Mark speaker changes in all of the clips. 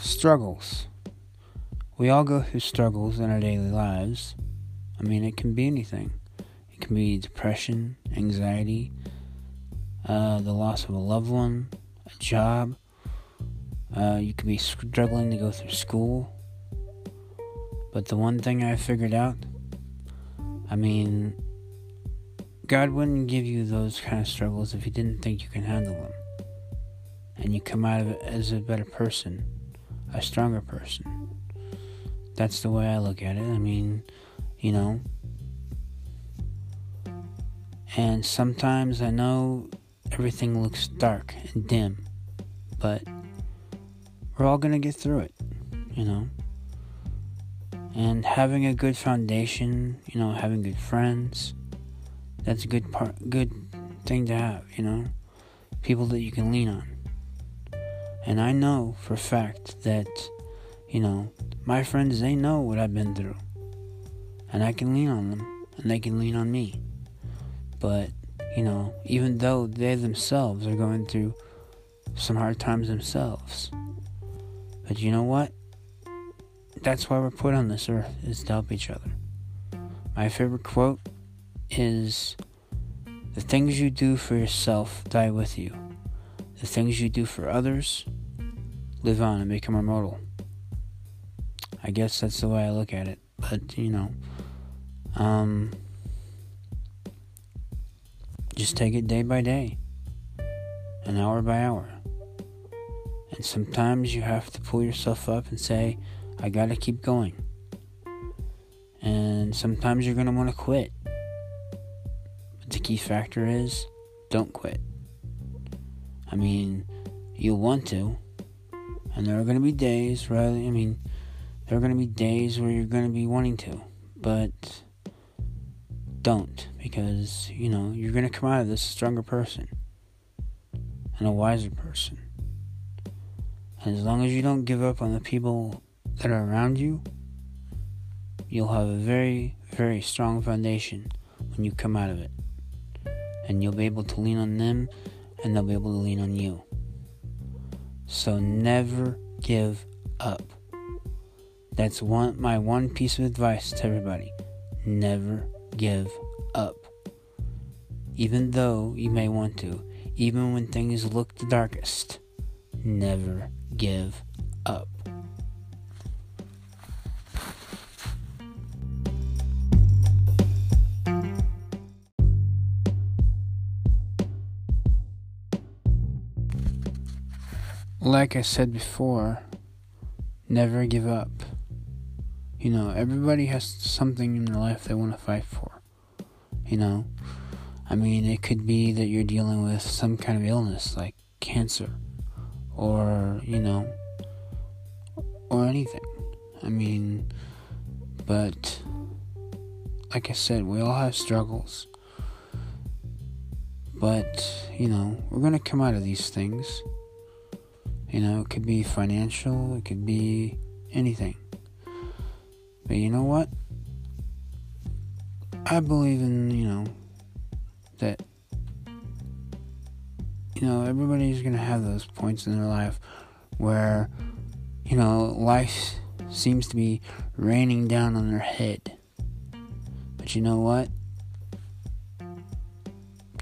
Speaker 1: Struggles. We all go through struggles in our daily lives. I mean, it can be anything. It can be depression, anxiety, uh, the loss of a loved one, a job. Uh, you could be struggling to go through school. But the one thing I figured out, I mean, God wouldn't give you those kind of struggles if He didn't think you can handle them. And you come out of it as a better person, a stronger person. That's the way I look at it. I mean, you know. And sometimes I know everything looks dark and dim, but we're all going to get through it, you know. And having a good foundation, you know, having good friends, that's a good part good thing to have, you know. People that you can lean on. And I know for a fact that, you know, my friends they know what I've been through. And I can lean on them and they can lean on me. But you know, even though they themselves are going through some hard times themselves. But you know what? That's why we're put on this earth, is to help each other. My favorite quote is The things you do for yourself die with you. The things you do for others live on and become immortal. I guess that's the way I look at it. But, you know, um, just take it day by day, an hour by hour. And sometimes you have to pull yourself up and say, I gotta keep going. And sometimes you're gonna wanna quit. But the key factor is don't quit. I mean, you'll want to, and there are gonna be days, right? I mean, there are gonna be days where you're gonna be wanting to, but don't because you know you're to come out of this a stronger person and a wiser person as long as you don't give up on the people that are around you you'll have a very very strong foundation when you come out of it. And you'll be able to lean on them and they'll be able to lean on you. So never give up. That's one my one piece of advice to everybody. Never give up. Even though you may want to, even when things look the darkest, never give up. Like I said before, never give up. You know, everybody has something in their life they want to fight for. You know, I mean, it could be that you're dealing with some kind of illness like cancer or, you know, or anything. I mean, but like I said, we all have struggles. But, you know, we're going to come out of these things. You know, it could be financial, it could be anything. But you know what? I believe in, you know, that, you know, everybody's going to have those points in their life where, you know, life seems to be raining down on their head. But you know what?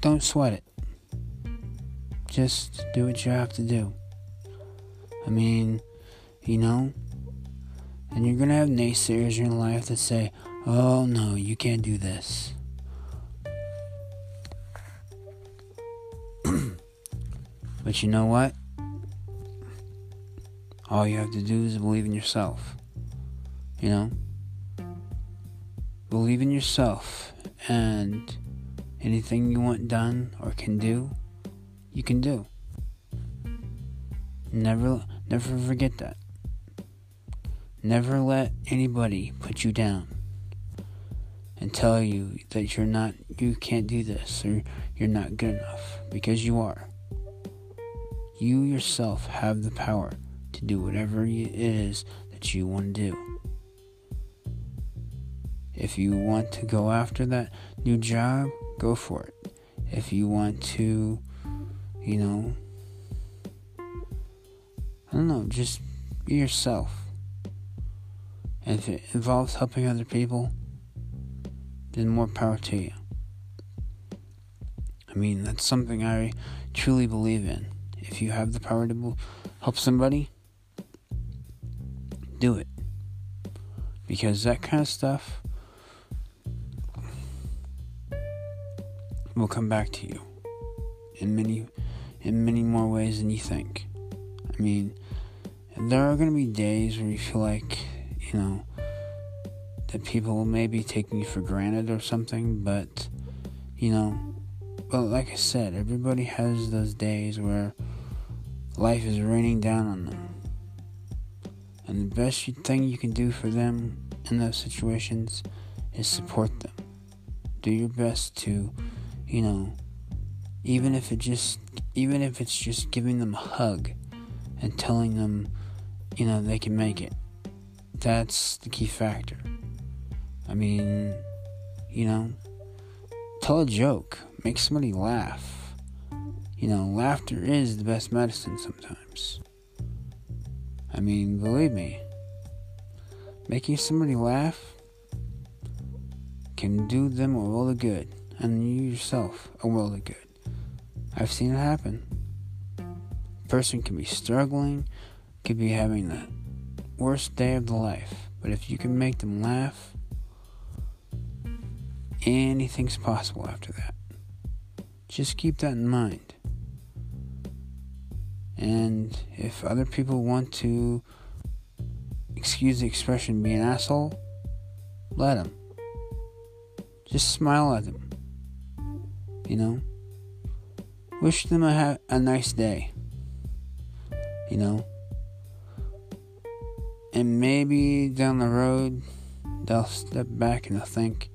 Speaker 1: Don't sweat it. Just do what you have to do. I mean, you know, and you're going to have naysayers in your life that say, oh no, you can't do this. But you know what? All you have to do is believe in yourself. You know? Believe in yourself and anything you want done or can do, you can do. Never never forget that. Never let anybody put you down and tell you that you're not you can't do this or you're not good enough because you are. You yourself have the power to do whatever it is that you want to do. If you want to go after that new job, go for it. If you want to, you know, I don't know, just be yourself. And if it involves helping other people, then more power to you. I mean, that's something I truly believe in. If you have the power to help somebody, do it. Because that kind of stuff will come back to you in many in many more ways than you think. I mean, there are going to be days where you feel like, you know, that people may be taking you for granted or something, but you know, but like I said, everybody has those days where life is raining down on them. And the best thing you can do for them in those situations is support them. Do your best to, you know, even if it just even if it's just giving them a hug and telling them, you know, they can make it. That's the key factor. I mean, you know, tell a joke, make somebody laugh. You know, laughter is the best medicine sometimes. I mean, believe me, making somebody laugh can do them a world of good, and you yourself a world of good. I've seen it happen. A person can be struggling, could be having the worst day of the life, but if you can make them laugh, anything's possible after that. Just keep that in mind. And if other people want to, excuse the expression, be an asshole, let them. Just smile at them. You know? Wish them a, ha- a nice day. You know? And maybe down the road, they'll step back and they'll think,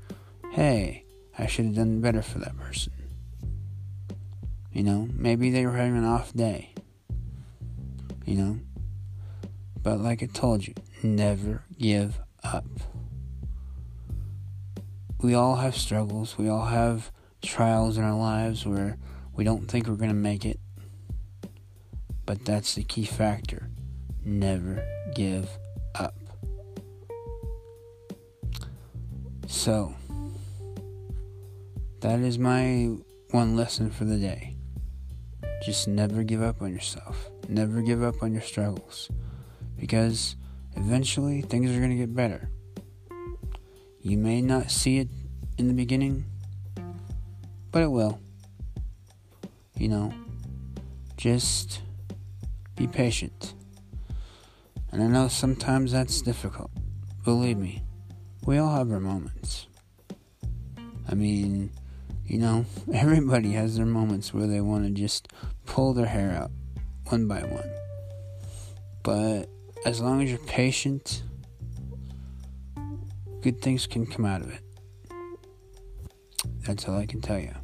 Speaker 1: hey, I should have done better for that person. You know, maybe they were having an off day. You know? But like I told you, never give up. We all have struggles, we all have trials in our lives where we don't think we're going to make it. But that's the key factor. Never give up. So, that is my one lesson for the day. Just never give up on yourself. Never give up on your struggles. Because eventually things are going to get better. You may not see it in the beginning, but it will. You know, just be patient. And I know sometimes that's difficult. Believe me, we all have our moments. I mean, you know, everybody has their moments where they want to just pull their hair out one by one. But as long as you're patient, good things can come out of it. That's all I can tell you.